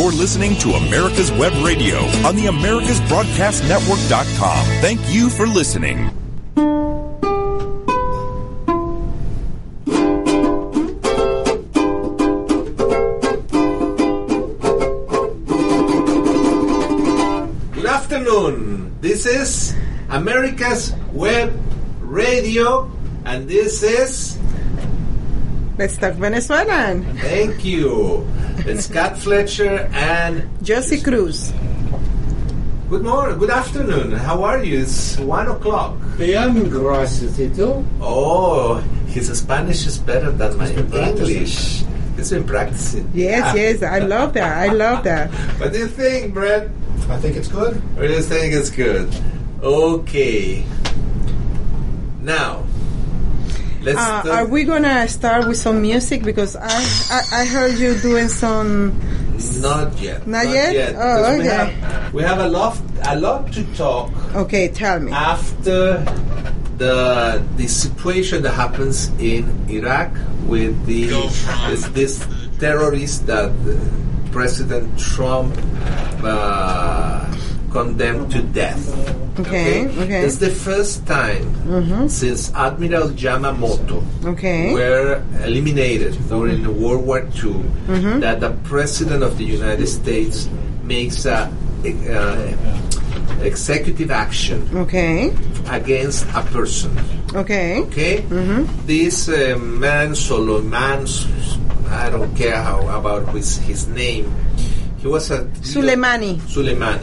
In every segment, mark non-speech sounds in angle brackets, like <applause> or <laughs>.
You're listening to America's Web Radio on the AmericasBroadcastNetwork.com. Thank you for listening. Good afternoon. This is America's Web Radio, and this is Let's talk Venezuelan. thank you. It's Scott Fletcher and Jesse Cruz. good morning, good afternoon. How are you? It's one o'clock. Bien, gracias. ¿Y tú? Oh, his Spanish is better than my He's been practicing. English. He's been practicing. Yes, ah. yes, I love that. I love that. <laughs> What do you think, Brett? I think it's good. Or do you think it's good? Okay. Now, let's. Uh, talk- are we gonna start with some music? Because I, I, I heard you doing some. Not yet. Not yet? Oh, because We okay. have, we have a lot, a lot to talk Okay, tell me. after the the situation that happens in Iraq with the this, this terrorist that uh, President Trump uh, condemned to death. Okay, okay. It's the first time since Admiral Yamamoto Okay. were eliminated during the World War II that the President of the United States makes a, uh, executive action Okay. against a person. Okay. Okay, this uh, man Solomon, I don't care how about his his name. He was a. Soleimani.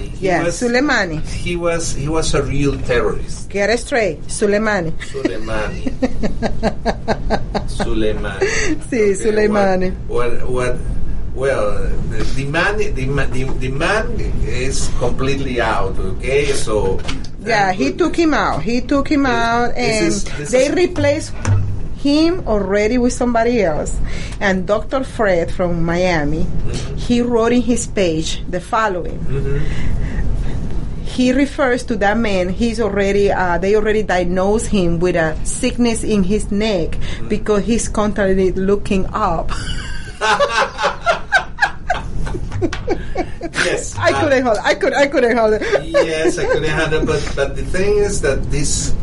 He Yeah, was, Soleimani. He was he was a real terrorist. Get it straight. Soleimani. Soleimani. <laughs> Soleimani. Sí, Soleimani. What, what, well, the, the man, the, man- the, the man is completely out. Okay, so Yeah, he uh, took him out. He took him out, This and is- this they replaced him already with somebody else. And Dr. Fred from Miami, he wrote in his page the following. He refers to that man. He's already. Uh, they already diagnosed him with a sickness in his neck because he's constantly looking up. <laughs> <laughs> Yes, I uh, couldn't hold. I could. I couldn't hold it. yes, I couldn't handle. But but the thing is that this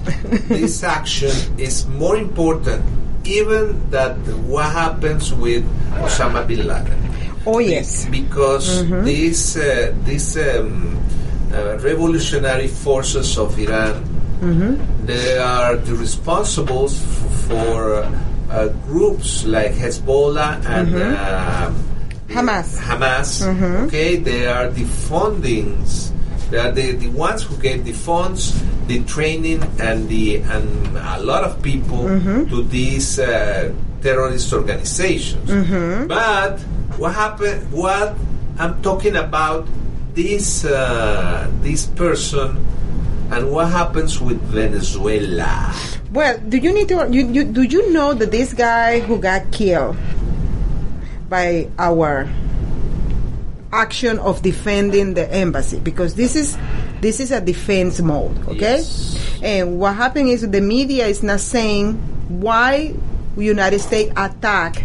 this action is more important even that what happens with Osama bin Laden. Oh yes. because these uh, these um, uh, revolutionary forces of Iran they are the responsible f- for uh, groups like Hezbollah and uh, Hamas. Hamas. Okay, they are the fundings. They are the, the ones who gave the funds, the training, and the and a lot of people to these uh, terrorist organizations. But what happened? What I'm talking about this uh, this person and what happens with Venezuela. Well, do you need to? You, you do you know that this guy who got killed by our action of defending the embassy because this is this is a defense mode, okay? Yes. And what happened is the media is not saying why United States attack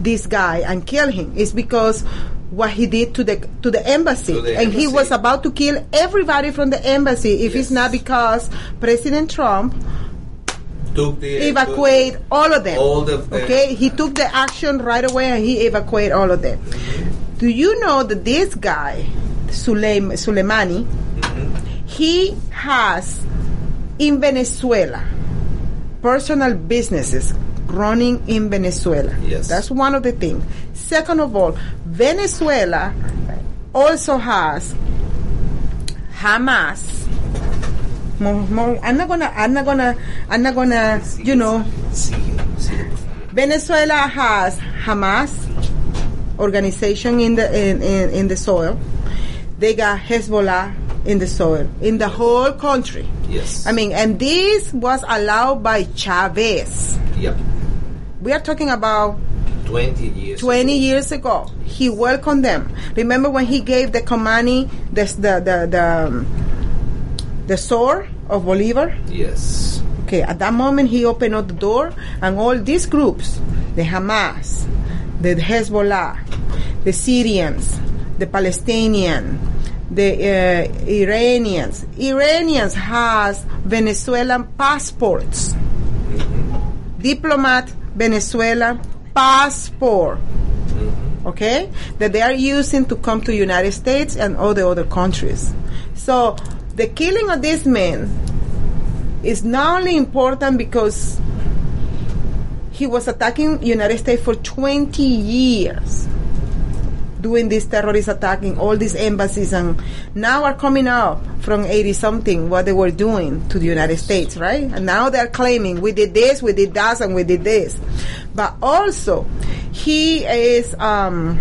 this guy and kill him. It's because what he did to the to the embassy, To the and he was about to kill everybody from the embassy if it's not because President Trump Took the evacuate all of them. All of them. Okay, he took the action right away and he evacuated all of them. Mm-hmm. Do you know that this guy, Suleim, Soleimani, mm-hmm. he has in Venezuela personal businesses running in Venezuela. Yes. That's one of the things. Second of all, Venezuela also has Hamas. More, more, I'm not gonna. I'm not gonna. I'm not gonna. You know. Venezuela has Hamas organization in the in, in, in the soil. They got Hezbollah in the soil in the whole country. Yes. I mean, and this was allowed by Chavez. Yep. We are talking about 20 years. 20 years ago. He welcomed them. Remember when he gave the Comani the the the the, um, the sword of Bolivar? Yes. Okay, at that moment he opened up the door, and all these groups, the Hamas, the Hezbollah, the Syrians, the Palestinian, the uh, Iranians. Iranians has Venezuelan passports. Diplomat Venezuela passport. Okay, that they are using to come to United States and all the other countries. So the killing of this man is not only important because he was attacking United States for 20 years doing this terrorist attacking all these embassies and now are coming up from 80 something what they were doing to the United States, right? And now they're claiming we did this, we did that, and we did this. But also, he is um,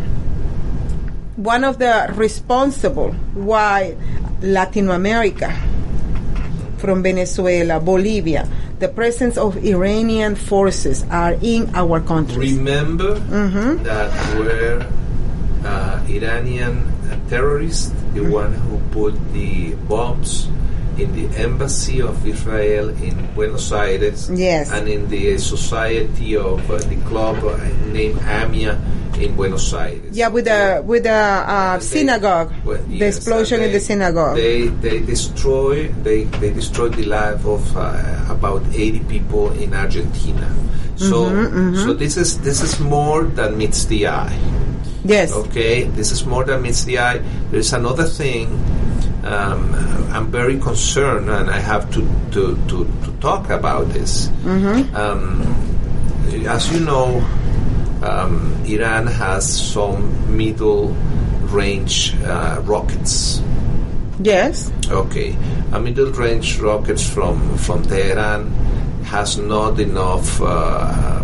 one of the responsible why Latin America from Venezuela, Bolivia, the presence of Iranian forces are in our country. Remember Mm-hmm. that were uh, Iranian terrorists, the one who put the bombs in the embassy of Israel in Buenos Aires Yes. and in the society of uh, the club uh, named AMIA in Buenos Aires. Yeah, with the with the uh, They- synagogue, well, the explosion and in the synagogue. They they destroy they they destroyed the life of uh, about eighty people in Argentina. So Mm-hmm, so this is this is more than meets the eye. yes. Okay, this is more than meets the eye. There's another thing. Um, I'm very concerned, and I have to to, to, to talk about this. Um, as you know, um, Iran has some middle range uh, rockets. Yes. Okay, a middle range rockets from from Tehran has not enough uh,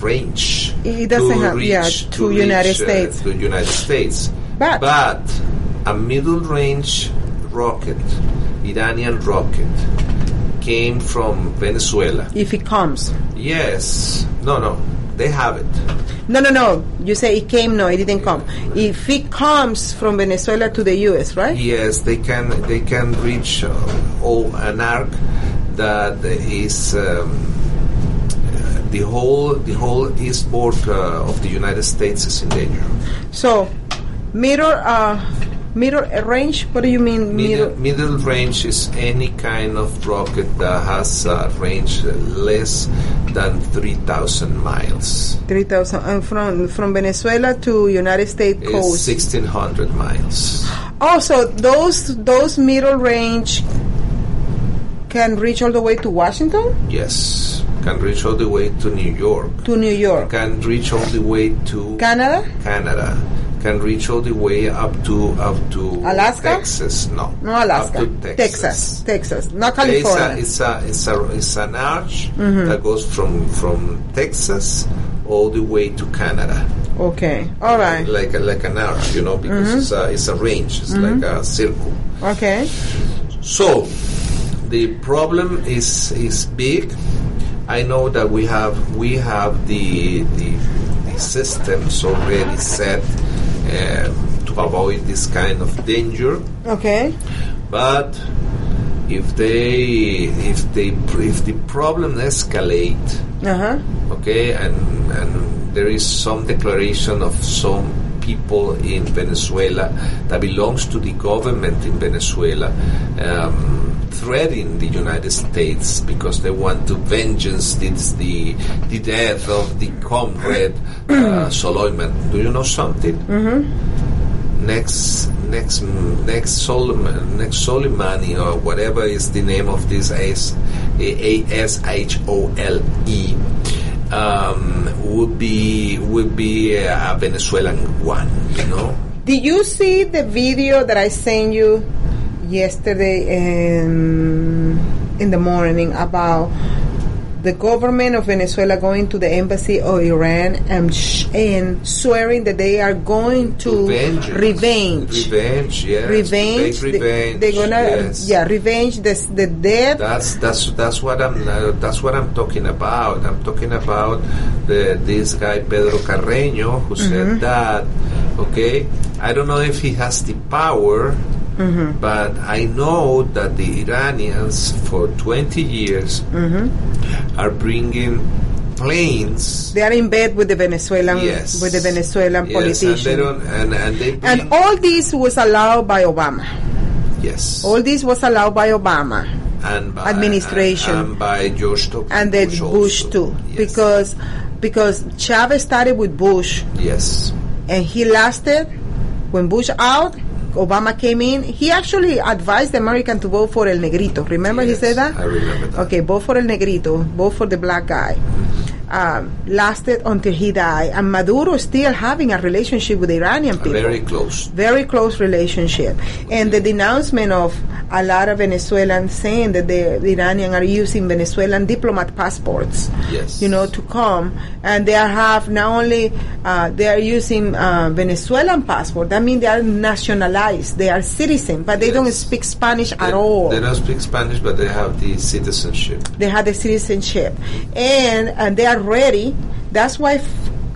range. It doesn't to have- reach, yeah, to United reach, uh, States. to United States. But- but a middle range rocket, Iranian rocket, came from Venezuela. If it comes. Yes, no, no, they have it. No, no, no. You say it came. No, it didn't come. If it comes from Venezuela to the U.S., right? Yes, they can they can reach uh, oh, an arc that is um, the whole the whole eastward uh, of the United States is in danger. So, middle, uh, middle range. What do you mean, Middle, middle? middle range is any kind of rocket that has a range less than three thousand miles. Three thousand uh, from from Venezuela to United States It's coast. sixteen hundred miles. Also, those those middle range can reach all the way to Washington, Yes, can reach all the way to New York. to New York, Can reach all the way to Canada. Canada can reach all the way up to up to Alaska? Texas. No, No, Alaska, Up to Texas, Texas, not California. Mm-hmm. It's a it's a it's, a, it's an arch that goes from from Texas all the way to Canada. okay, all right, Mm-hmm. Like a, like an arch, you know, because it's a it's a range. It's like a circle. okay. So the problem is is big. I know that we have we have the the, the systems already set to avoid this kind of danger, Okay. but if they if they if the problem escalate, Uh huh. okay, and and there is some declaration of some people in Venezuela that belongs to the government in Venezuela. Um, threatening the United States because they want to vengeance this, the the death of the comrade uh, Soloiman. Do you know something? Next, next, next Solomon, next Soleimani or whatever is the name of this S A S H O L E um, would be would be a Venezuelan one, you know. Did you see the video that I sent you yesterday in, in the morning about the government of Venezuela going to the embassy of Iran and, sh- and swearing that they are going to Vengeance. revenge. revenge, yes, Revenge. Big They- revenge. They're gonna, yes. yeah, revenge the, the death. That's that's that's what I'm uh, that's what I'm talking about. I'm talking about the this guy Pedro Carreño who said that. Okay, I don't know if he has the power, Mm-hmm. but I know that the Iranians for 20 years mm-hmm. are bringing planes. They are in bed with the Venezuelan Yes. with the Venezuelan yes, politicians. and and, and And all this was allowed by Obama. yes, All this was allowed by Obama and by, administration. and, and by George W. and then Bush, also. too, Yes. because because Chavez started with Bush yes, and he lasted when Bush out. Obama came in. He actually advised the American to vote for El Negrito. Remember he said that? I remember that. Okay, vote for El Negrito. Vote for the black guy. Um, lasted until he died, and Maduro is still having a relationship with the Iranian people. very close. very close relationship. And the denouncement of a lot of Venezuelans saying that the, the Iranian are using Venezuelan diplomat passports, Yes. you know, to come, and they are have not only uh, they are using uh, Venezuelan passport. That means they are nationalized, they are citizen, but they don't speak Spanish They, at all. they don't speak Spanish, but they have the citizenship. they have the citizenship, and and they are ready. That's why.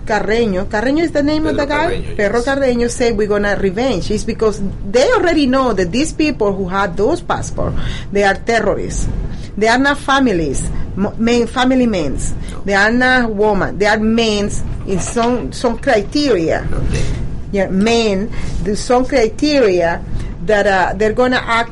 Carreño, Carreño is the name of the guy. Carreño, Pedro yes. Carreño said we're gonna revenge. It's because they already know that these people who had those passports, they are terrorists. They are not families, men, family men. They are not women. They are men in some some criteria. Okay. Yeah, men. There's some criteria that uh, they're gonna act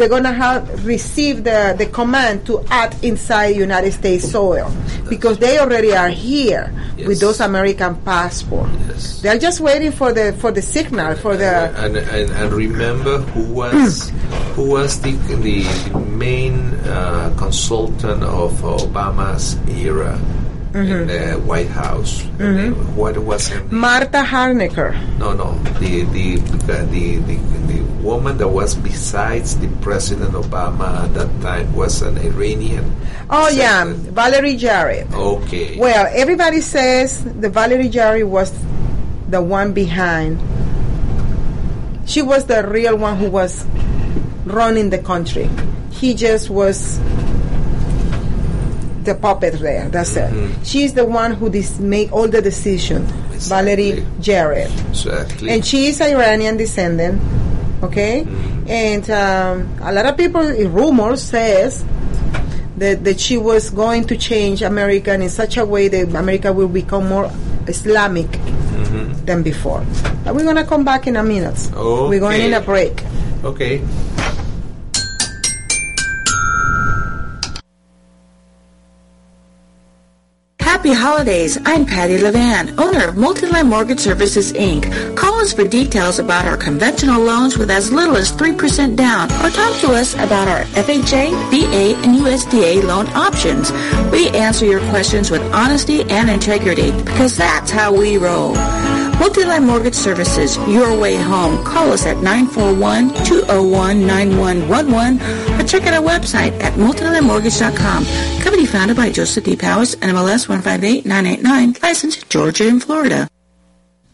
they're gonna have received the, the command to act inside United States soil because they already are here Yes. with those American passports. Yes. They're just waiting for the for the signal for the and, and, and remember who was <clears throat> who was the the, the main uh, consultant of Obama's era in mm-hmm. the White House. Name- what was her name? Marta Harnecker. No, no, the the, the the the the woman that was besides the President Obama at that time was an Iranian. Oh yeah. Valerie Jarrett. Okay. Well, everybody says the Valerie Jarrett was the one behind. She was the real one who was running the country. He just was the puppet there. That's it. Mm-hmm. She's the one who dis- make all the decision. Valerie Exactly. Jarrett, exactly. and she is Iranian descendant. Okay, mm-hmm. and um, a lot of people, eh, rumors says that, that she was going to change America in such a way that America will become more Islamic mm-hmm. than before. But we're gonna come back in a minute. We're going in a break. okay. Happy holidays. I'm Patty Levan, owner of Multiline Mortgage Services, Inc. Call us for details about our conventional loans with as little as 3% down or talk to us about our FHA, VA, and USDA loan options. We answer your questions with honesty and integrity because that's how we roll. Multiline Mortgage Services, your way home. Call us at 941-201-9111 or check out our website at multilinemortgage.com. Company founded by Joseph D. Powers, NMLS 158989, licensed Georgia and Florida.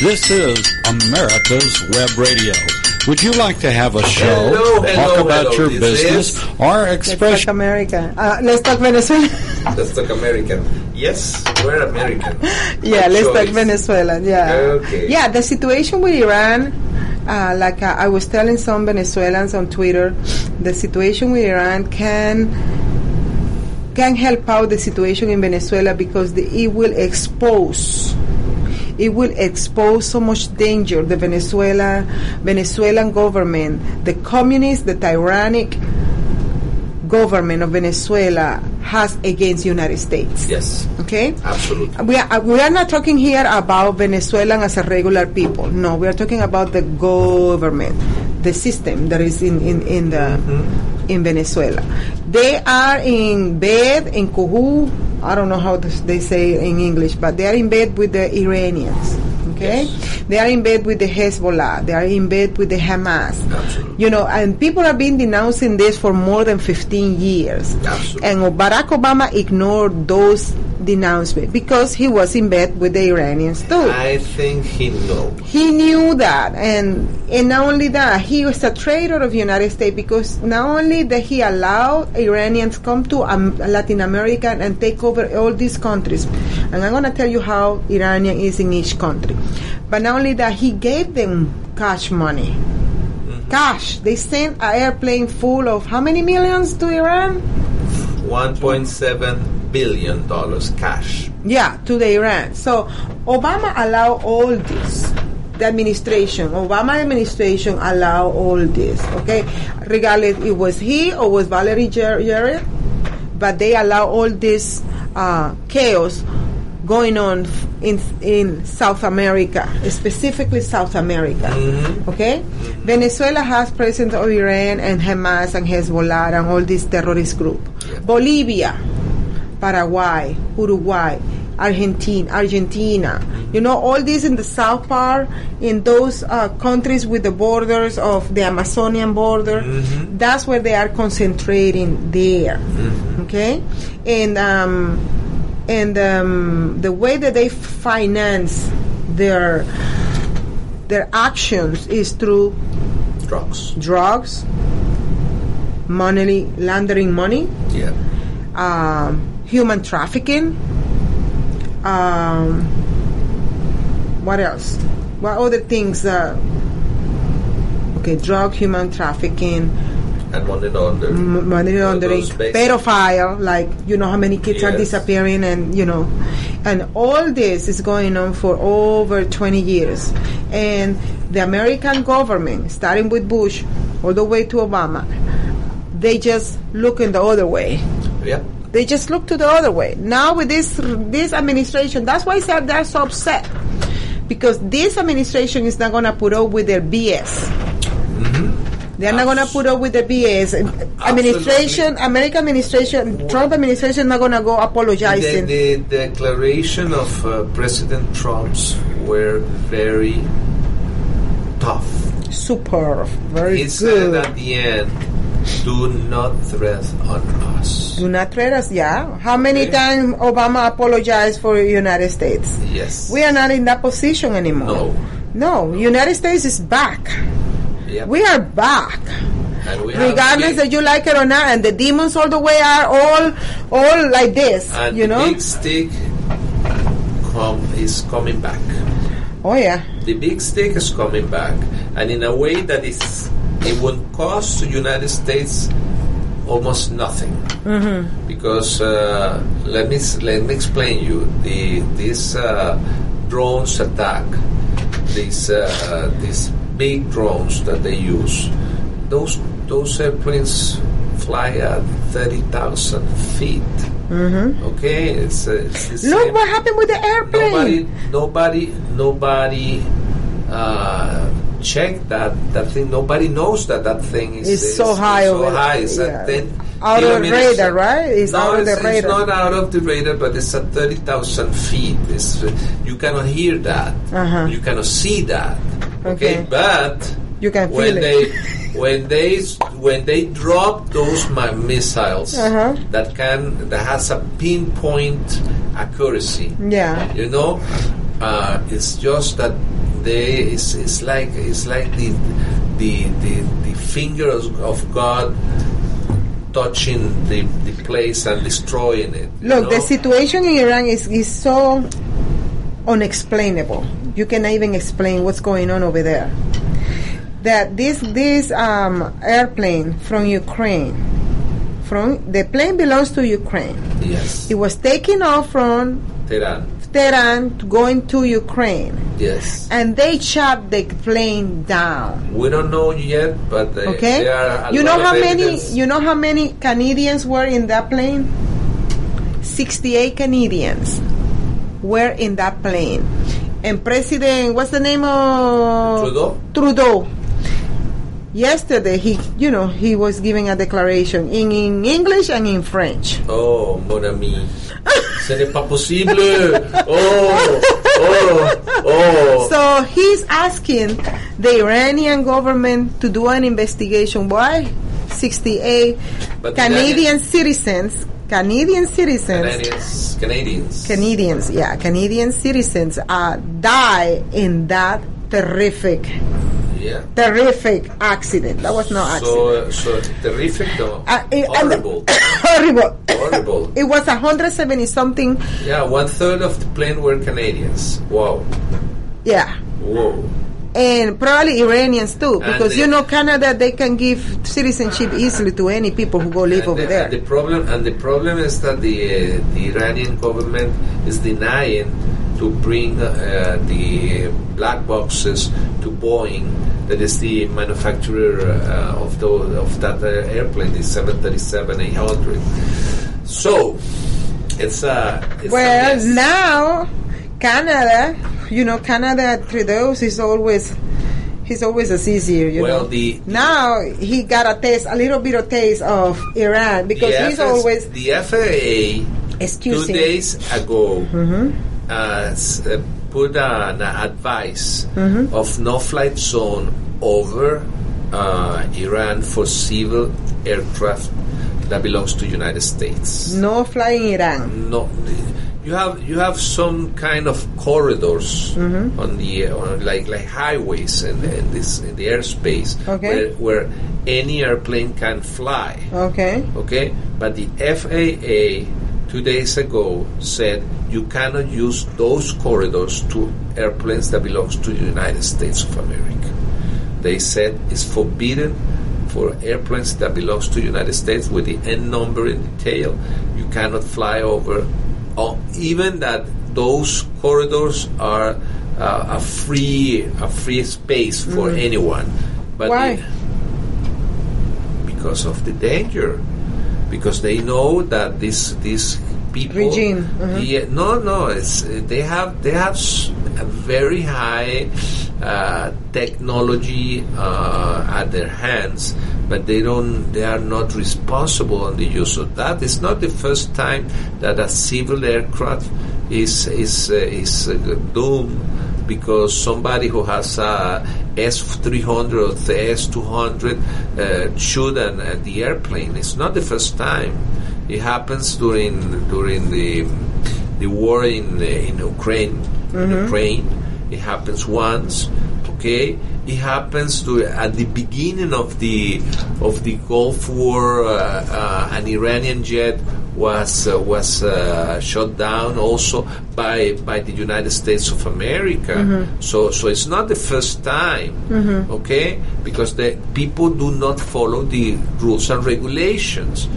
This is America's Web Radio. Would you like to have a show, Hello, hello, talk about hello. your This business, is- or Let's talk America. Uh, let's talk Venezuela. <laughs> Let's talk American. Yes, we're American. yeah, By let's talk choice. Venezuela. Yeah. Okay. Yeah, the situation with Iran, uh, like uh, I was telling some Venezuelans on Twitter, the situation with Iran can can help out the situation in Venezuela because the, it will expose it will expose so much danger the Venezuela Venezuelan government, the communist, the tyrannic government of Venezuela has against United States. Yes, Okay? absolutely. We are, uh, we are not talking here about Venezuelan as a regular people. No, we are talking about the government, the system that is in, in, in the mm-hmm. in Venezuela. They are in bed in Kuhu. I don't know how they say in English, but they are in bed with the Iranians. Okay, Yes. they are in bed with the Hezbollah. They are in bed with the Hamas. Absolutely. You know, and people have been denouncing this for more than 15 years. Absolutely. And Barack Obama ignored those denouncements because he was in bed with the Iranians too. I think he knows. he knew that, and and not only that, he was a traitor of United States because not only that he allowed Iranians come to um, Latin America and take over all these countries, and I'm gonna tell you how Iranian is in each country, but not only that, he gave them cash money. Cash. They sent an airplane full of how many millions to Iran? 1.7 billion dollars cash. Yeah, to the Iran. So Obama allowed all this. The administration, Obama administration allowed all this. Okay, regardless it was he or was Valerie Jar- Jarrett, but they allow all this uh, chaos going on in in South America, specifically South America. Okay, Venezuela has president of Iran and Hamas and Hezbollah and all these terrorist group. Bolivia. Paraguay, Uruguay, Argentina, Argentina. You know, all these in the south part, in those uh, countries with the borders of the Amazonian border, that's where they are concentrating there. Okay, and um, and um, the way that they finance their their actions is through Drugs. drugs, money laundering money Yeah. um, human trafficking. Um, what else? What other things? Uh, okay, drug, human trafficking, And money laundering. money laundering, pedophile. Like you know how many kids are disappearing, and you know, and all this is going on for over 20 years, and the American government, starting with Bush all the way to Obama, they just looking the other way. Yeah. They just look to the other way. Now with this this administration, that's why they're, they're so upset because this administration is not going to put up with their BS. They're not going to put up with the BS. Administration, American administration, Trump administration, not going to go The, apologizing. the declaration of uh, President Trump's were very tough. Super, very He said at the end, "Do not threat on us." Do not threat us. Yeah. How many Okay. times Obama apologized for United States? Yes. We are not in that position anymore. No. No. United States is back. Yep. We are back. And we regardless that you like it or not, and the demons all the way are all, all like this, and you the know. big stick come is coming back. Oh yeah, The big stick is coming back, and in a way that is it would cost the United States almost nothing. Mm-hmm. Because uh, let me let me explain you the this uh, drones attack, these uh, these big drones that they use, those those airplanes fly at thirty thousand feet. Okay, it's, uh, it's Mm-hmm. look what happened with the airplane. nobody nobody nobody checked that that thing nobody knows that that thing is, It's is- so high so over- high it's yeah. at 10 Out of the radar, right? It's no, out of the radar. it's not out of the radar but it's at 30,000 feet it's, you cannot hear that Uh-huh. you cannot see that okay, Okay. but You can when feel it. they when they when they drop those mi- missiles Uh-huh. that can that has a pinpoint accuracy yeah, you know uh, it's just that they it's, it's like it's like the the the, the fingers of God touching the, the place and destroying it look, the situation in Iran is is so unexplainable. You cannot even explain what's going on over there. That this this um, airplane from Ukraine, from the plane belongs to Ukraine. yes It was taken off from Tehran Tehran going to Ukraine, yes and they shot the plane down. we don't know yet but uh, Okay, there are a you know how many you know how many Canadians were in that plane? Sixty-eight Canadians were in that plane, and President, what's the name of Trudeau? Trudeau. Yesterday, he you know he was giving a declaration in, in English and in French. Oh, mon ami. Ce n'est pas possible. Oh, oh, oh. So he's asking the Iranian government to do an investigation. Why? 68 But Canadian citizens, Canadian citizens, Canadians, Canadians. Canadians, yeah, Canadian citizens uh, die in that terrific, yeah. terrific accident. That was no accident. So, so terrific, though. Uh, it- Horrible. <coughs> horrible. Horrible. It was 170 something. yeah, one third of the plane were Canadians. Wow. Yeah. Whoa. And probably Iranians too, because you know Canada they can give citizenship easily to any people who go live over the, there. and the problem and the problem is that the uh, the Iranian government is denying to bring uh, the black boxes to Boeing, that is the manufacturer uh, of the of that uh, airplane, the 737-800. So it's a it's well, mess. now Canada, you know, Canada Trudeau is always he's always as easier. You Well, know. the- now he got a taste, a little bit of taste of Iran because he's FS always the FAA excuse two days ago Mm-hmm. Uh, put an advice Mm-hmm. of no flight zone over uh, Iran for civil aircraft that belongs to United States. No flying Iran. No, you have you have some kind of corridors Mm-hmm. on the on like like highways in, in this in the airspace Okay. where, where any airplane can fly Okay. okay but the FAA two days ago said you cannot use those corridors to airplanes that belongs to the United States of America. They said it's forbidden for airplanes that belongs to the United States with the N number in detail. You cannot fly over even that those corridors are uh, a free a free space for anyone. But Why? the- because of the danger because they know that this these people Regime, mhm. Yeah, no no it's they have they have a very high uh, technology uh, at their hands but they don't they are not responsible on the use of that it's not the first time that a civil aircraft is is uh, is uh, doomed because somebody who has a S300 or the S200 uh, shoot an, at the airplane. It's not the first time. It happens during during the the war in uh, in Ukraine. In Ukraine, it happens once. Okay, it happens to at the beginning of the of the Gulf War. Uh, uh, an Iranian jet was uh, was uh, shot down also by by the United States of America. So so it's not the first time, okay? Because the people do not follow the rules and regulations,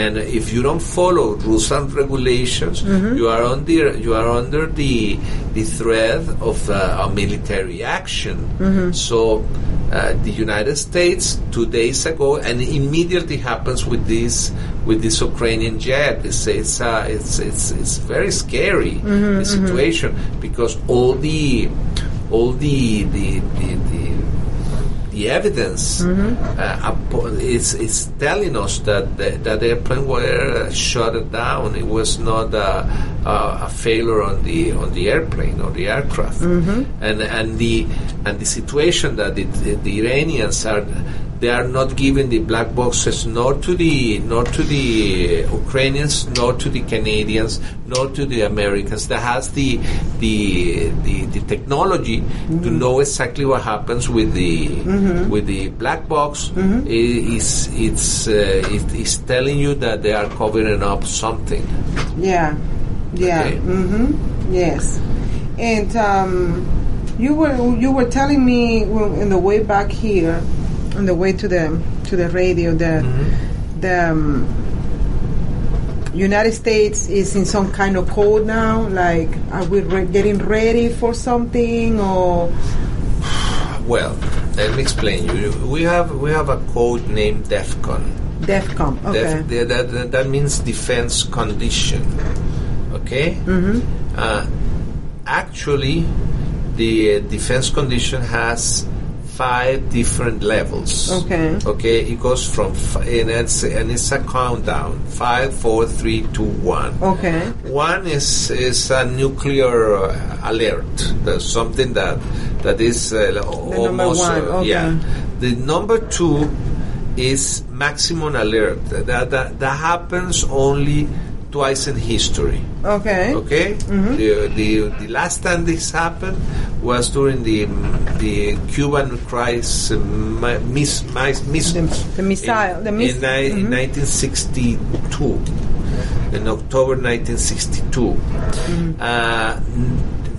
and if you don't follow rules and regulations, you are under you are under the the threat of uh, a military action. So. Uh, the United States two days ago, and immediately happens with this with this Ukrainian jet. It's it's uh, it's, it's it's very scary the mm-hmm, mm-hmm. situation because all the all the the the, the, the evidence mm-hmm. uh, is is telling us that the, that the airplane were shut down. It was not a, a, a failure on the on the airplane or the aircraft, and and the and the situation that the, the Iranians are they are not giving the black boxes nor to the nor to the Ukrainians nor to the Canadians nor to the Americans. That has the the the, the technology to know exactly what happens with the with the black box. I- is it's uh, it is telling you that they are covering up something. Yeah, yeah, Okay. hmm yes. And um, you were you were telling me in the way back here, on the way to the to the radio, that the um, United States is in some kind of code now. Like, are we re- getting ready for something, or well let me explain you we have we have a code named DEFCON DEFCON? Okay. Def- that, that, that means defense condition. Okay? Mm-hmm. Uh, actually, the uh, defense condition has five different levels. Okay. Okay, it goes from f- and it's and it's a countdown: five, four, three, two, one. Okay. One is is a nuclear uh, alert. That's something that that is uh, almost one, uh, okay. yeah. The number two is maximum alert. That that, that happens only twice in history. Okay. Okay, the, the the last time this happened was during the the Cuban crisis, uh, mi- mis, mis, mis, The- the missile- in, the mis- in, ni- in 1962, in October 1962. Uh,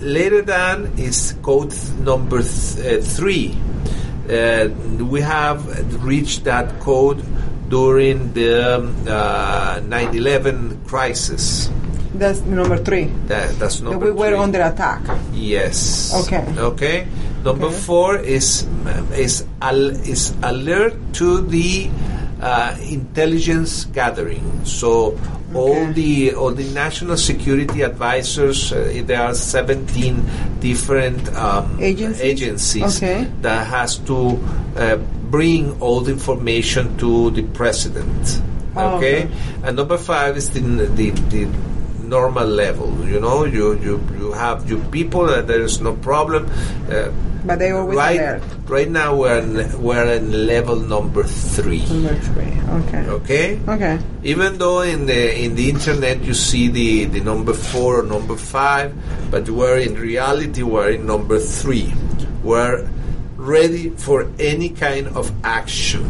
later than is code number th- uh, three. Uh, we have reached that code during the um, uh, 9/11 crisis. That's number three. That, that's That number we were three. under attack. Yes. Okay. Okay. Number Okay. four is is al- is alert to the uh, intelligence gathering. So all the all the national security advisors, uh, there are seventeen different um, Agencies? agencies Okay. that has to uh, bring all the information to the president. Oh, okay? okay. and number five is the the, the normal level. You know, you you you have your people. Uh, there is no problem. Uh, But they always right alert. right now we're in, we're in level number three. Number three. Okay. Okay. Okay. Even though in the in the internet you see the, the number four or number five, but we're in reality we're in number three. We're ready for any kind of action.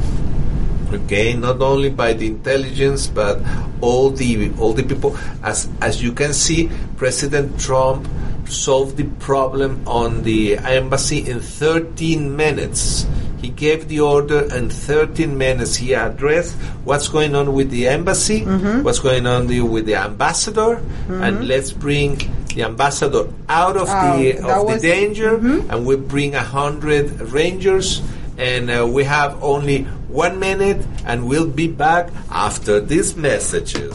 Okay, not only by the intelligence, but all the all the people. As as you can see, President Trump solved the problem on the embassy in 13 minutes. He gave the order in 13 minutes. He addressed what's going on with the embassy, mm-hmm. what's going on the, with the ambassador, mm-hmm. and let's bring the ambassador out of Oh, the of the danger, mm-hmm. and we bring a hundred rangers. And uh, we have only one minute, and we'll be back after these messages.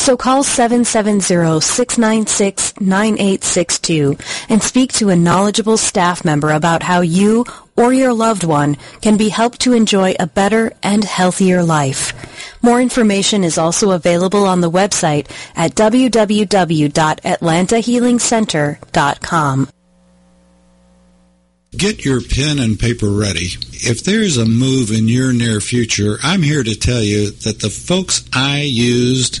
So call 770-696-9862 and speak to a knowledgeable staff member about how you or your loved one can be helped to enjoy a better and healthier life. More information is also available on the website at www.atlantahealingcenter.com. Get your pen and paper ready. If there's a move in your near future, I'm here to tell you that the folks I used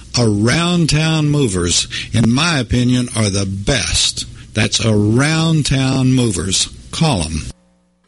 Around Town Movers, in my opinion, are the best. That's Around Town Movers. Call them.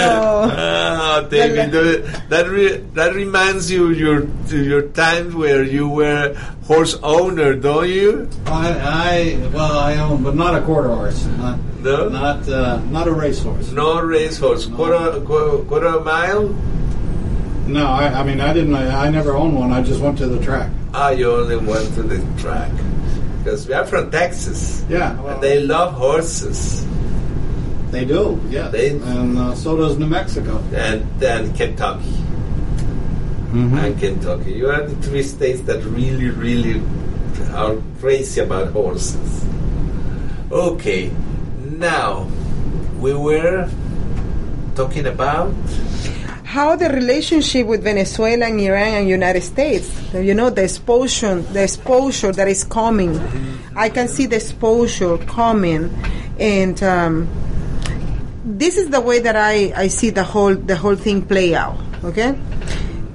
Ah, David, that that, re- that reminds you your your times where you were horse owner, don't you? I, I well, I own, but not a quarter horse. Not, No? not, uh, not a racehorse. No racehorse, quarter quarter, quarter mile. No, I, I mean, I didn't. I, I never owned one. I just went to the track. Ah, you only went to the track because we are from Texas, Yeah, well, and they love horses. They do. Yeah, They- and uh, so does New Mexico. and then Kentucky and Kentucky. You are the three states that really, really are crazy about horses. Okay, now we were talking about how the relationship with Venezuela and Iran and United States, you know, the exposure, the exposure that is coming. I can see the exposure coming, and um, this is the way that I, I see the whole the whole thing play out. Okay,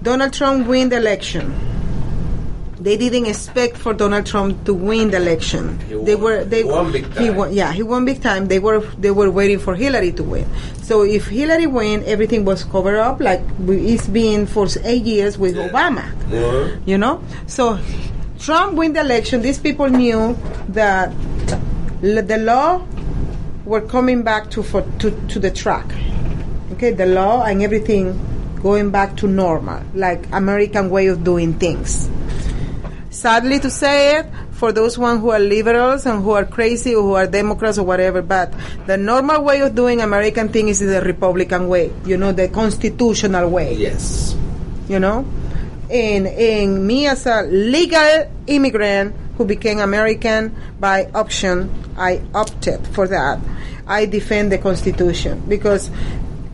Donald Trump win the election. They didn't expect for Donald Trump to win the election. He they were they won big He won, yeah, he won big time. They were they were waiting for Hillary to win. So if Hillary win, everything was covered up like it's been for eight years with Obama. more. You know, so Trump win the election. These people knew that the law were coming back to for to, to the track. Okay, the law and everything going back to normal, like American way of doing things. Sadly to say it, for those one who are liberals and who are crazy or who are Democrats or whatever, but the normal way of doing American things is the Republican way, you know, the constitutional way Yes. you know and in me as a legal immigrant who became american by option i opted for that. I defend the constitution because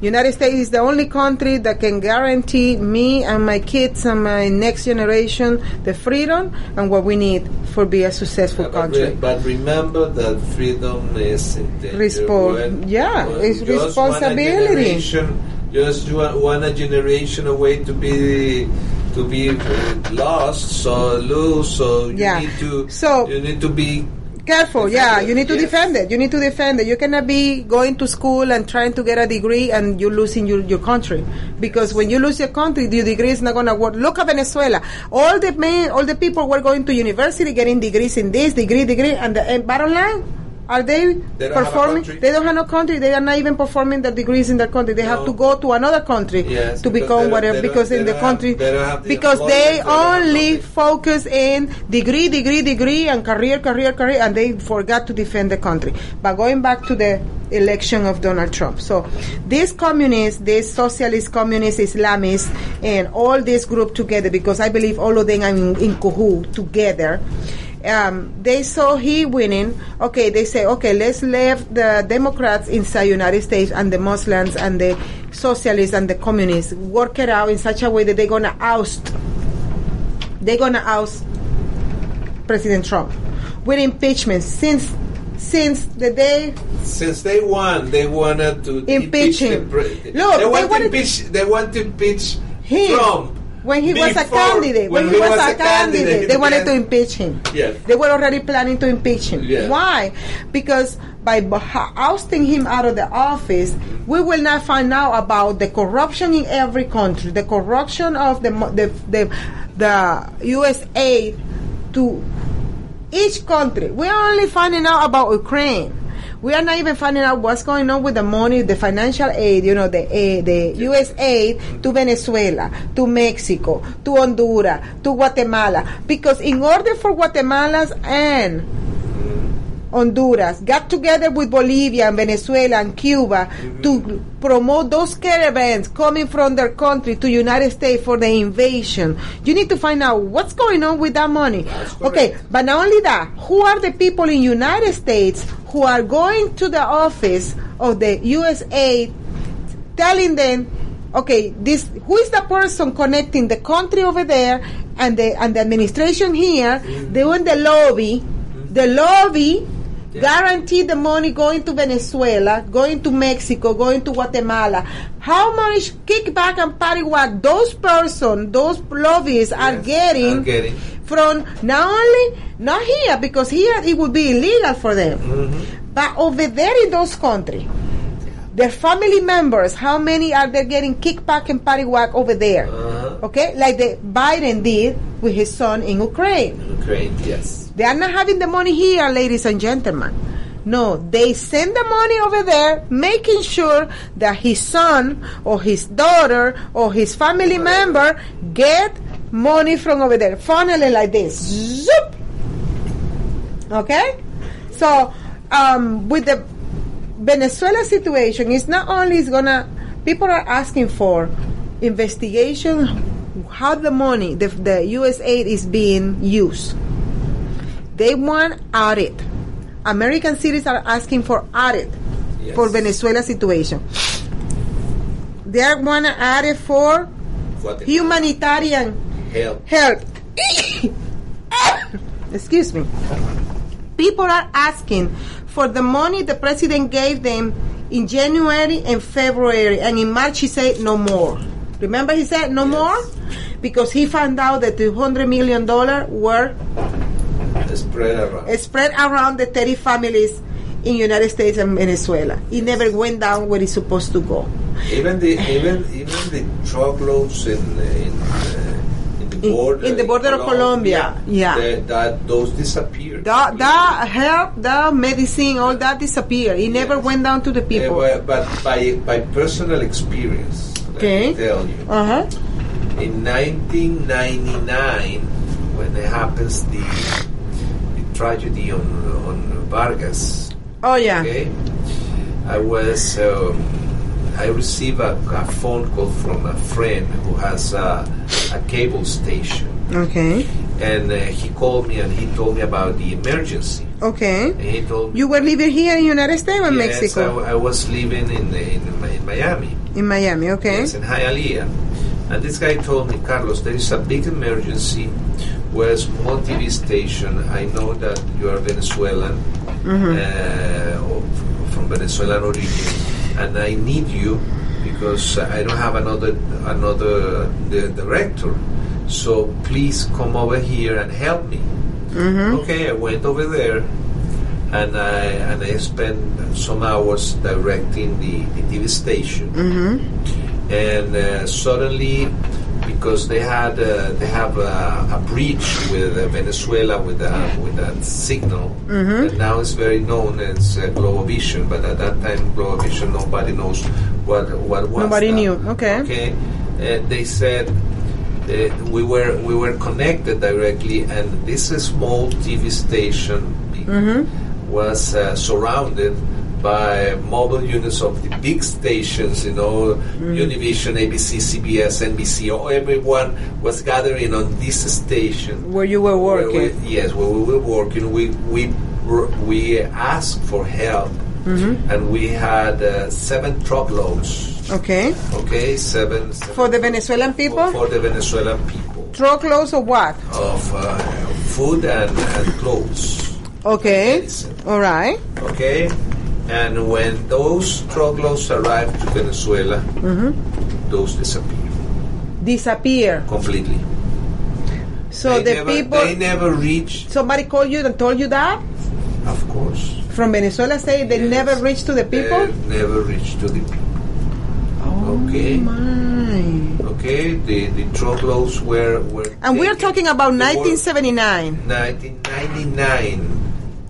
united states is the only country that can guarantee me and my kids and my next generation the freedom and what we need for be a successful But, country. re- but remember that freedom is in danger. Yeah, when it's just responsibility. Just one, generation away to be to be uh, lost, so lose. So you Yeah. need to So- you need to be Careful, Defend yeah. You need to yes. defend it. You need to defend it. You cannot be going to school and trying to get a degree and you're losing your, your country. Because when you lose your country, your degree is not gonna work. Look at Venezuela. All the men, all the people were going to university getting degrees in this, degree, degree, and the and bottom line, are they, They don't have a performing? They don't have no country. They are not even performing the degrees in their country. They have to go to another country Yes, to become whatever. Because in the country, they don't have the because they employment, they don't have only focus in degree, degree, degree, and career, career, career, and they forgot to defend the country. But going back to the election of Donald Trump. So these communists, these socialist, communist, Islamists, and all this group together, because I believe all of them are in, in cahoot together. Um, they saw he winning. Okay, they say, okay, let's leave the Democrats inside United States and the Muslims and the socialists and the communists work it out in such a way that they're gonna oust they're gonna oust President Trump with impeachment since since the day since they won, they wanted to Impeach the him. pre- Look, they, they want to impeach. They want to impeach him Trump when he was a candidate when, he was, a candidate, they wanted to impeach him Yes. they were already planning to impeach him Yeah. why because by ousting him out of the office we will not find out about the corruption in every country the corruption of the the the, the US aid to each country. We are only finding out about Ukraine. We are not even finding out what's going on with the money, the financial aid, you know, the aid, the U.S. aid to Venezuela, to Mexico, to Honduras, to Guatemala. Because in order for Guatemala's and Honduras got together with Bolivia and Venezuela and Cuba to promote those caravans coming from their country to United States for the invasion. You need to find out what's going on with that money. Okay, but not only that, who are the people in United States who are going to the office of the USA telling them, okay, this who is the person connecting the country over there and the and the administration here mm. doing the lobby, the lobby guarantee the money going to Venezuela, going to Mexico, going to Guatemala. How much kickback and paddywhack those person, those lobbyists are getting, are getting. from not only not here because here it would be illegal for them, mm-hmm. but over there in those countries. Their family members, how many are they getting kickback and paddywhack over there? Uh-huh. Okay, like the Biden did with his son in Ukraine. Ukraine, yes. They are not having the money here, ladies and gentlemen. No, they send the money over there, making sure that his son or his daughter or his family member get money from over there, funneling like this. Zoop! Okay? So, um, with the Venezuela situation, it's not only is gonna, people are asking for investigation how the money, the, the US aid is being used. They want audit. American cities are asking for audit for Venezuela situation. They want to audit for humanitarian Help. help. <coughs> Excuse me. People are asking for the money the president gave them in January and February, and in March he said no more. Remember, he said no more because he found out that the hundred million dollar were Spread around. spread around the 30 families in United States and Venezuela. It never went down where it's supposed to go. Even the even even the truckloads in in, uh, in the border in the border of Colombia, yeah. that, that those disappeared. That, that help, that medicine, all that disappeared. It never went down to the Uh, people. but, but by by personal experience, Okay. let me tell you. Uh huh. In 1999, when it happens the the tragedy on on Vargas, Oh yeah. okay, I was um, I received a, a phone call from a friend who has a, a cable station, Okay. and uh, he called me and he told me about the emergency. Okay. And he told me You were living here in United States or yes, Mexico? I, I was living in in, in Miami. in Miami. Okay. Yes, in Hialeah. And this guy told me, Carlos, there is a big emergency. A small TV station. I know that you are Venezuelan, uh, or f- from Venezuelan origin, and I need you because I don't have another another the director. So please come over here and help me. Okay, I went over there, and I and I spent some hours directing the, the TV station and uh, suddenly because they had uh, they have a, a breach with uh, Venezuela with a with a signal that now is very known as uh, Globovision, but at that time Globovision nobody knows what what was. Nobody that. knew, okay. Okay, they said. Uh, we were we were connected directly, and this small TV station was uh, surrounded by mobile units of the big stations, you know, Univision, ABC, CBS, NBC, or everyone was gathering on this station. Where you were Where working. we- yes, where we were working, we we we asked for help, Mm-hmm. and we had uh, seven truckloads. Okay. Okay, seven, seven For the Venezuelan people? for, for the Venezuelan people Truckloads of what? of uh, food and, and clothes. Okay. All right. Okay, and when those truckloads arrived to Venezuela, Mm-hmm. those disappeared Disappear. completely. So they the never, people. they never reached, Somebody called you and told you that of course. from Venezuela. Say they Yes. never reached to the people. They never reached to the people. Oh Okay. my. Okay, the the truckloads were were. And we're talking about 1979. 1999.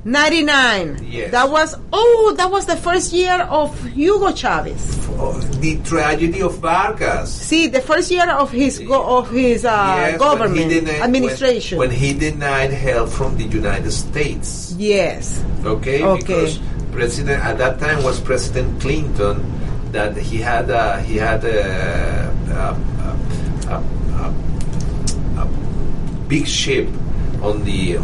99. Yes. That was oh, that was the first year of Hugo Chavez. Oh, the tragedy of Vargas. See, the first year of his go- of his uh, Yes, government denied- administration. When, when he denied help from the United States. yes. Okay, Okay. because President at that time was President Clinton. That he had a, he had a, a, a, a, a big ship on the uh,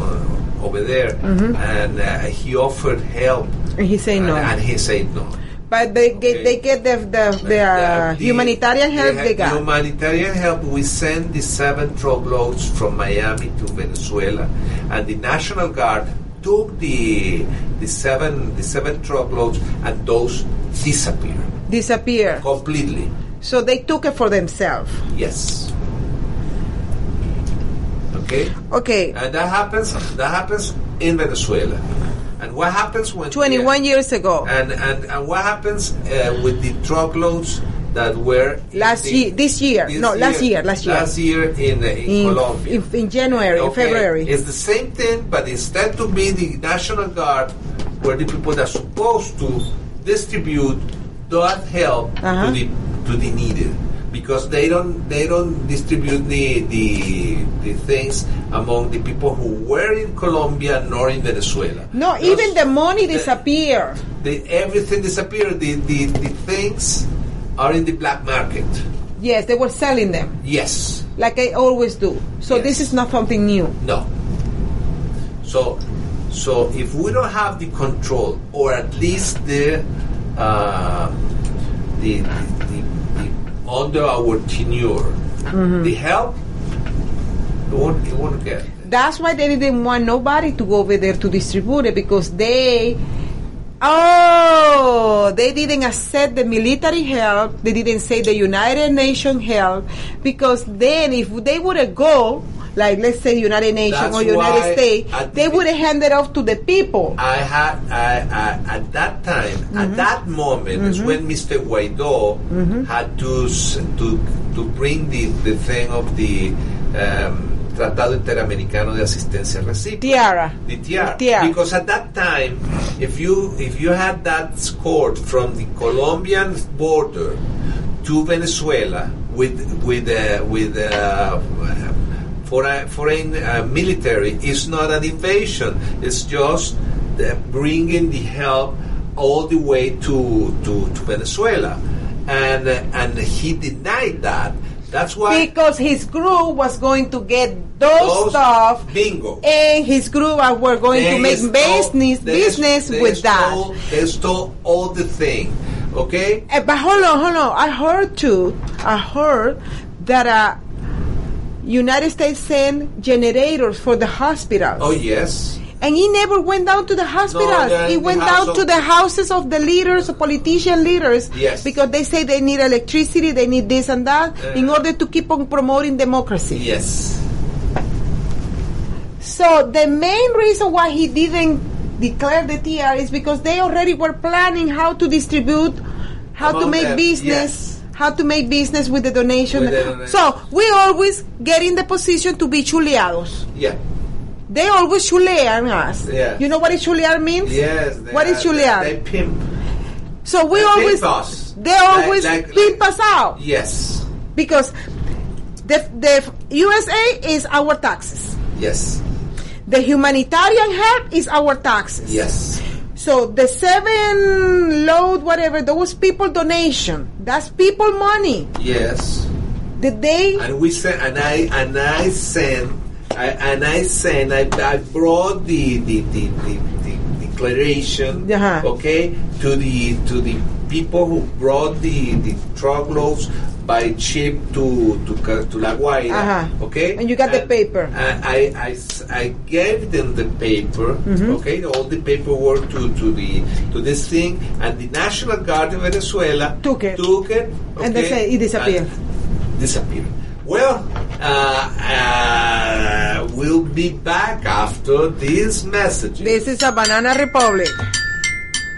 over there, and uh, he offered help, And he said no. and he said no. but they get they get the the, the, uh, The- humanitarian help the they got. Humanitarian help. We sent the seven truckloads from Miami to Venezuela, and the National Guard took the the seven the seven truckloads, and those disappeared Disappeared completely. So they took it for themselves. Yes. Okay, Okay. and that happens. That happens in Venezuela. And what happens when 21 years ago. And and, and what happens uh, with the truckloads that were Last the- year- this year. No, last year, last year. Last year in, in, in, Colombia. in, in January, Okay, February. It's the same thing, but instead to be the National Guard, where the people that are supposed to distribute that help Uh-huh. to the to the needed. Because they don't they don't distribute the, the the things among the people who were in Colombia nor in Venezuela. no, Those- even the money disappeared. the, everything disappeared. The, the the things are in the black market. Yes, they were selling them Yes. like I always do. So Yes. this is not something new. No. So, so if we don't have the control, or at least the uh, the, the under our tenure, Mm-hmm. the help, it won't, it won't get. That's why they didn't want nobody to go over there to distribute it because they, oh, they didn't accept the military help. They didn't say the United Nations help because then if they would have go, like let's say United Nations or United States, they the- would have handed off to the people. I had I, I, at that time, Mm-hmm. at that moment, is when Mr. Guaido Mm-hmm. had to to to bring the, the thing of the um, Tratado Interamericano de Asistencia Recíproca. Tiara. the. TIAR. Because at that time, if you if you had that scored from the Colombian border to Venezuela with with uh, with uh, foreign, foreign uh, military, it's not an invasion. It's just uh, bringing the help all the way to to, to Venezuela, and uh, and he denied that. That's why Because his crew was going to get those, Those- stuff, bingo. and his group uh, were going to make stole- business they- business they with that. stole- They stole all the thing. Okay? Eh, but hold on, hold on. I heard too. I heard that uh, United States sent generators for the hospitals, Oh yes. and he never went down to the hospitals. they're he went down to the houses of the leaders, politician leaders, Yes. because they say they need electricity, they need this and that, in Uh. order to keep on promoting democracy. Yes. So the main reason why he didn't declare the TIAR is because they already were planning how to distribute, how to make them, business, how to make business with the donation. With the donation. So we always get in the position to be chuleados. Yeah. They always chulean us. Yeah. You know what is chulear means? Yes. they What is are- chulear? They, they pimp. So we they always, pimp us. they always Like- like- pimp us out Yes. because the the USA is our taxes. Yes. The humanitarian help is our taxes. Yes. So the seven load, whatever, those people donation. That's people money. Yes. The day And we sent and I and I sent I, and I sent I, I brought the the, the, the, the declaration Uh-huh. okay to the to the people who brought the the truckloads by ship to to to La Guaira Uh-huh. okay And you got the paper. I, I, I, gave them the paper Mm-hmm. okay all the paperwork to, to the to this thing and the National Guard in Venezuela Took it. took it And they say it disappeared. disappeared. Well, uh, uh, we'll be back after these messages. this is a banana republic.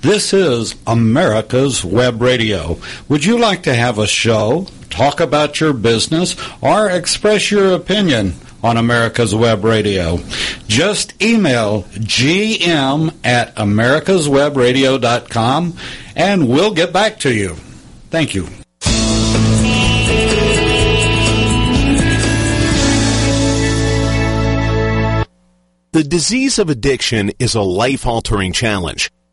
This is America's Web Radio. Would you like to have a show, talk about your business, or express your opinion on America's Web Radio? Just email gm at americaswebradio.com and we'll get back to you. Thank you. The disease of addiction is a life-altering challenge,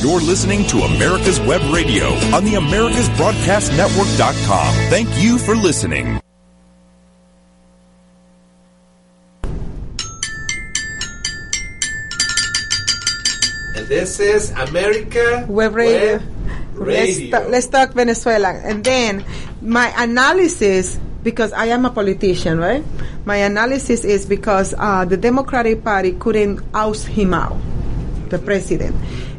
You're listening to America's Web Radio on the AmericasBroadcastNetwork.com. Thank you for listening. And this is America Web Radio. Web Let's, Radio. let's talk Venezuela. And then my analysis, because I am a politician, right? My analysis is because uh, the Democratic Party couldn't oust him out, the president.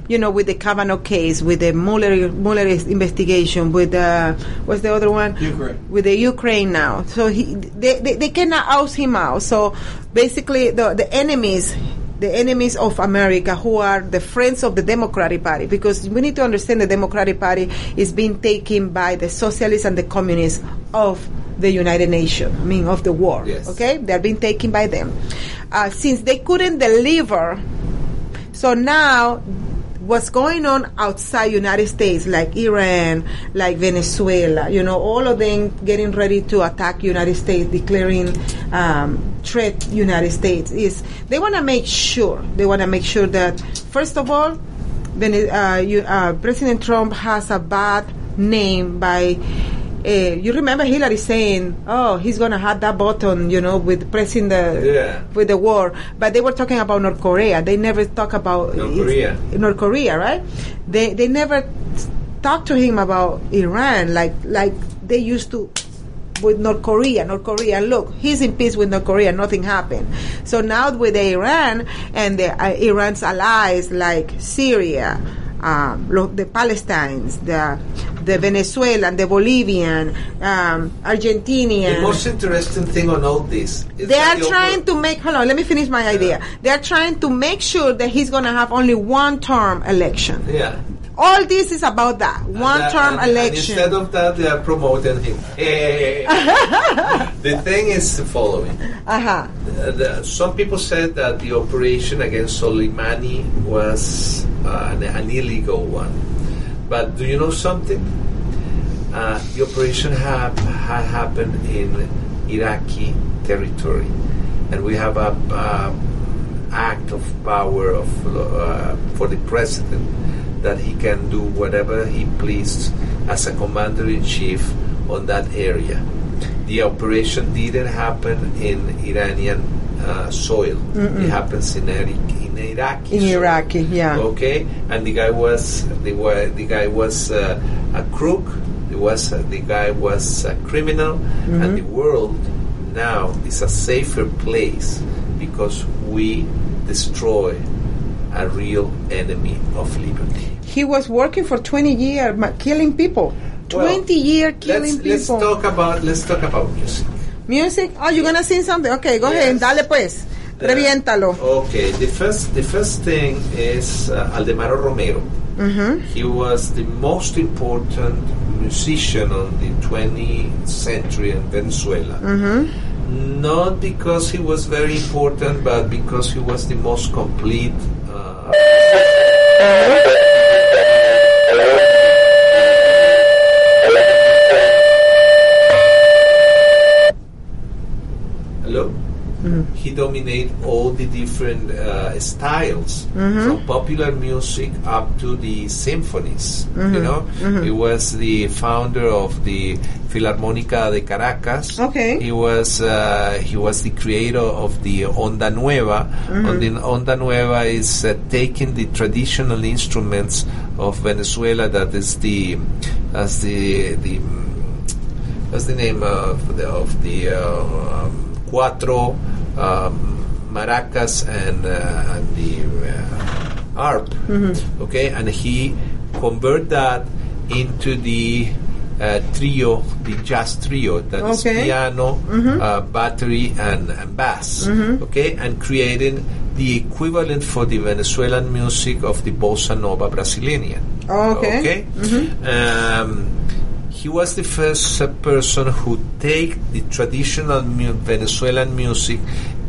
You know, with the Kavanaugh case, with the Mueller, Mueller investigation, with the what's the other one? Ukraine. With the Ukraine now, so he they, they, they cannot oust him out. So basically, the the enemies the enemies of America who are the friends of the Democratic Party because we need to understand the Democratic Party is being taken by the socialists and the communists of the United Nations, I mean of the world. Yes. Okay? They're being taken by them. Uh, since they couldn't deliver, so now what's going on outside United States, like Iran, like Venezuela, you know, all of them getting ready to attack United States, declaring um, threat United States, is they want to make sure, they want to make sure that, first of all, Vene- uh, you, uh, President Trump has a bad name by uh, you remember Hillary saying, "Oh, he's gonna have that button," you know, with pressing the Yeah. with the war. But they were talking about North Korea. They never talk about North Korea. North Korea, right? They they never talk to him about Iran like like they used to with North Korea. North Korea, look, he's in peace with North Korea. Nothing happened. So now with Iran and the uh, Iran's allies like Syria. Um, lo- the Palestinians, the the Venezuelan, the Bolivian, um, Argentinian. The most interesting thing on all this is They are the trying to make. Hold on, let me finish my idea. They are trying to make sure that he's going to have only one term election. Yeah. All this is about that one And, term and- and election. instead of that, they are promoting him. <laughs> the thing is the following. uh-huh. Uh, the, some people said that the operation against Soleimani was uh, an, an illegal one. But do you know something? Uh, the operation ha- had happened in Iraqi territory, and we have a uh, act of power of uh, for the president that he can do whatever he pleased as a commander in chief on that area. The operation didn't happen in Iranian uh, soil. Mm-mm. It happens in, Iri- in Iraqi. In soil. Iraqi, yeah. Okay, and the guy was the the guy was uh, a crook. It was uh, the guy was a criminal, Mm-hmm. and the world now is a safer place because we destroy a real enemy of liberty. He was working for 20 years, killing people. 20 Well, years killing let's, let's people. talk about let's talk about music. Music? Oh, you're gonna sing something? Okay, go ahead. Dale pues. Reviéntalo. Okay, the first the first thing is uh, Aldemaro Romero. Mm-hmm. He was the most important musician on the 20th century in Venezuela. Mm-hmm. Not because he was very important, but because he was the most complete. Uh, <laughs> Hello? He dominated all the different uh, styles, Mhm. from popular music up to the symphonies. You Mhm. know, Mhm. he was the founder of the Filarmónica de Caracas. Okay. He was uh, he was the creator of the Onda Nueva. And the Onda Nueva is uh, taking the traditional instruments of Venezuela. That is the as the the what's the name of the of the uh, um, cuatro um, maracas and, uh, and the uh, harp Mhm. okay and he convert that into the uh, trio the jazz trio that is Okay. piano Mhm. uh, battery and, and bass Mhm. okay and creating the equivalent for the Venezuelan music of the bossa nova Brazilian Oh, okay. okay Mhm. um, he was the first person who take the traditional mu- Venezuelan music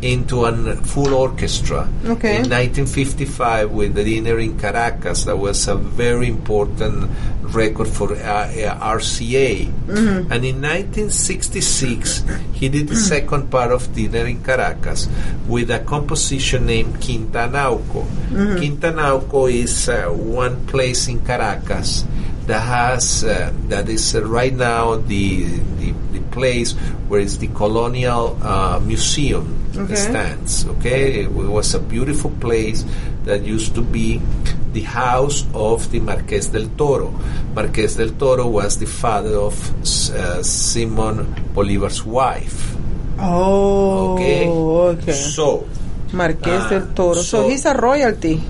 into a full orchestra. Okay. In 1955, with the dinner in Caracas, that was a very important record for uh, uh, RCA. Mhm. And in 1966, he did the second part of Dinner in Caracas with a composition named Quinta Anauco. Mhm. Quinta Anauco is uh, one place in Caracas that has uh, that is uh, right now the, the the place where is the colonial uh, museum Okay. stands. Okay, it was a beautiful place that used to be the house of the Marqués del Toro. Marqués del Toro was the father of uh, Simon Bolivar's wife. Oh, Okay. okay. So, Marqués Ah, del Toro. So, so- he's a royalty.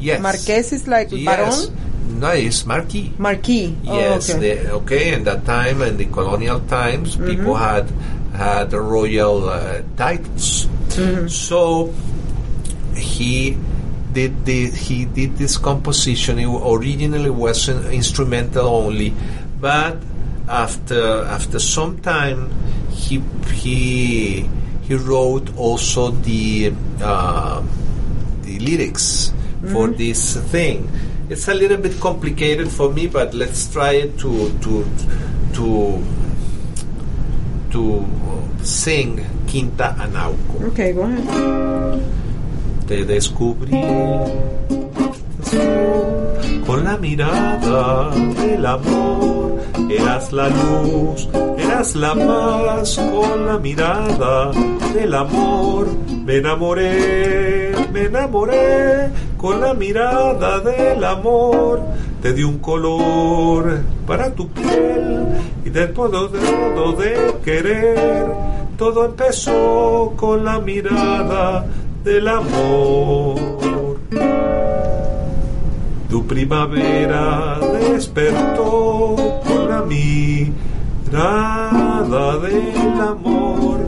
yes. Marqués is like Yes. Baron? No, it's Marquis. Marquis. Yes, oh, okay. the, okay. In that time, in the colonial times, people Mhm. had had royal uh, titles. Mhm. So he did the he did this composition. It originally was instrumental only, but after after some time, he he he wrote also the uh, the lyrics for Mhm. this thing. It's a little bit complicated for me, but let's try it to to to to sing Quinta Anauco. Okay, go ahead. Te descubrí con la mirada del amor. Eras la luz, eras la paz con la mirada del amor. Me enamoré, me enamoré con la mirada del amor. Te di un color para tu piel y de todo de todo de querer. Todo empezó con la mirada del amor. Tu primavera despertó con la mirada del amor.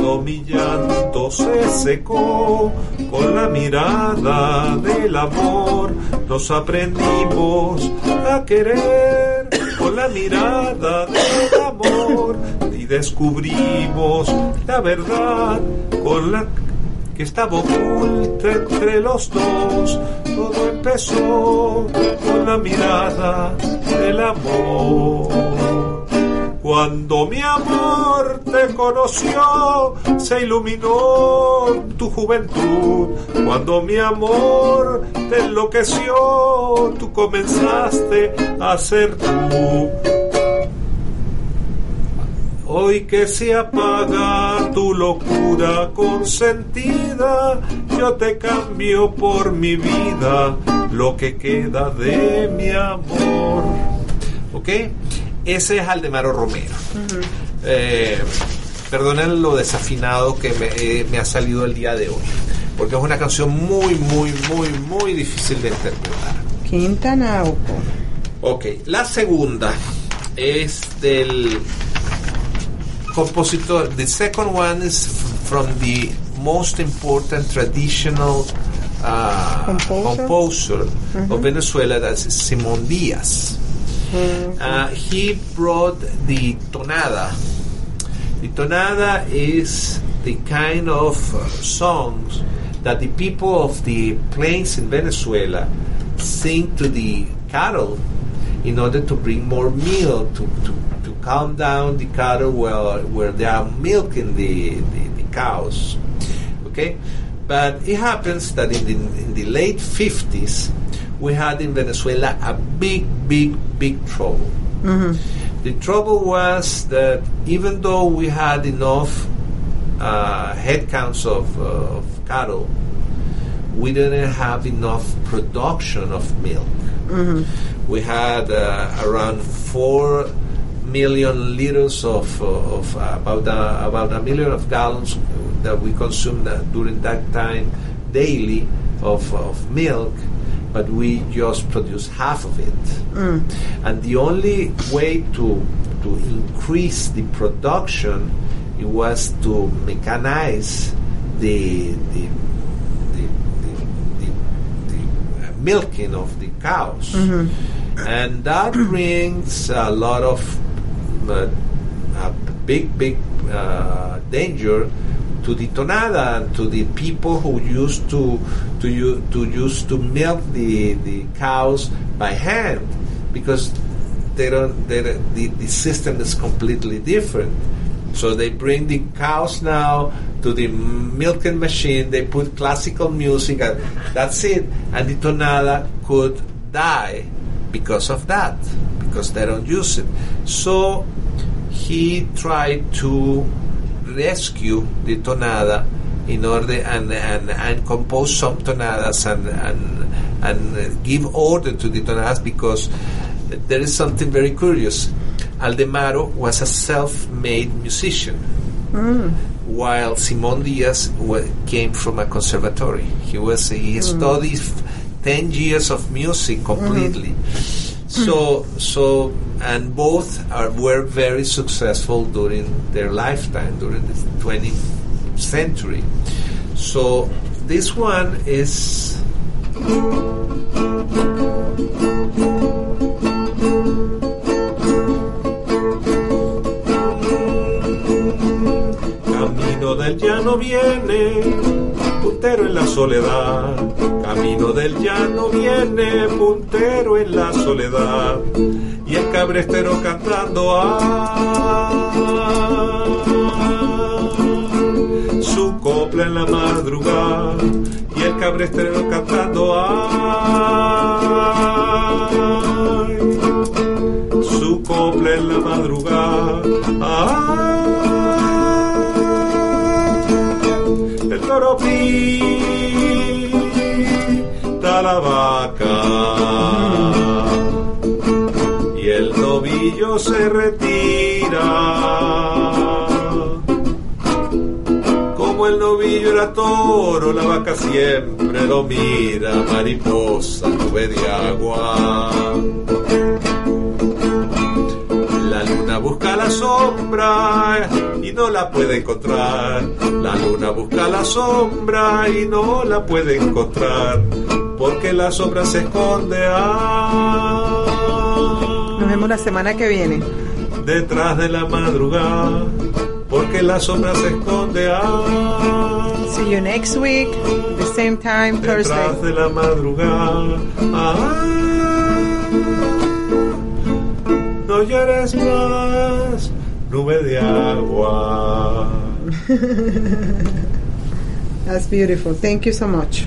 Todo mi llanto se secó con la mirada del amor. Nos aprendimos a querer con la mirada del amor y descubrimos la verdad con la que estaba oculta entre los dos. Todo empezó con la mirada del amor. Cuando mi amor te conoció, se iluminó tu juventud. Cuando mi amor te enloqueció, tú comenzaste a ser tú. Hoy que se apaga tu locura consentida, yo te cambio por mi vida lo que queda de mi amor. ¿Ok? Ese es Aldemaro Romero. Eh, perdonen lo desafinado que me, eh, me ha salido el día de hoy, porque es una canción muy, muy, muy, muy difícil de interpretar. Quintanauco. Ok, la segunda es del compositor. The second one is from the most important traditional uh, Composer? composer Mhm. of Venezuela, that's Simon Diaz. Uh, he brought the tonada. The tonada is the kind of uh, songs that the people of the plains in Venezuela sing to the cattle in order to bring more milk to, to, to calm down the cattle where, where they are milking the, the, the cows. Okay? But it happens that in the, in the late 50s, we had in Venezuela a big, big, big trouble. The trouble was that even though we had enough uh, head counts of, uh, of cattle, we didn't have enough production of milk. We had uh, around four million liters of, uh, of uh, about a, about a million of gallons that we consumed uh, during that time daily of, of milk, but we just produce half of it. And the only way to to increase the production it was to mechanize the the the, the, the, the uh, milking of the cows, and that brings a lot of uh, a big big uh, danger to the tonada to the people who used to to to use to milk the the cows by hand because they don't they, the, the system is completely different. So they bring the cows now to the milking machine they put classical music and that's it. And the tonada could die because of that because they don't use it. So he tried to rescue the tonada in order and, and, and compose some tonadas and, and, and give order to the tonadas because there is something very curious. Aldemaro was a self-made musician mm. while Simon Diaz wa- came from a conservatory. He was he mm. studied f- ten years of music completely. Mm-hmm. So so and both are were very successful during their lifetime during the 20th century. So this one is Camino del llano viene, puntero en la soledad. Camino del llano viene, puntero en la soledad. Y el cabrestero cantando ah, su copla en la madrugada. Y el cabrestero cantando ay, su copla en la madrugada. Ay, el toro pita la vaca novillo se retira. Como el novillo era toro, la vaca siempre lo mira, mariposa, nube de agua. La luna busca la sombra y no la puede encontrar. La luna busca la sombra y no la puede encontrar. Porque la sombra se esconde ah, vemos la semana que viene. detrás de la madrugada. Porque la sombra se esconde ah, See you next week, the same time, detrás Thursday. de la madrugada. Ah, no llores más, nube de agua. <laughs> That's beautiful. Thank you so much.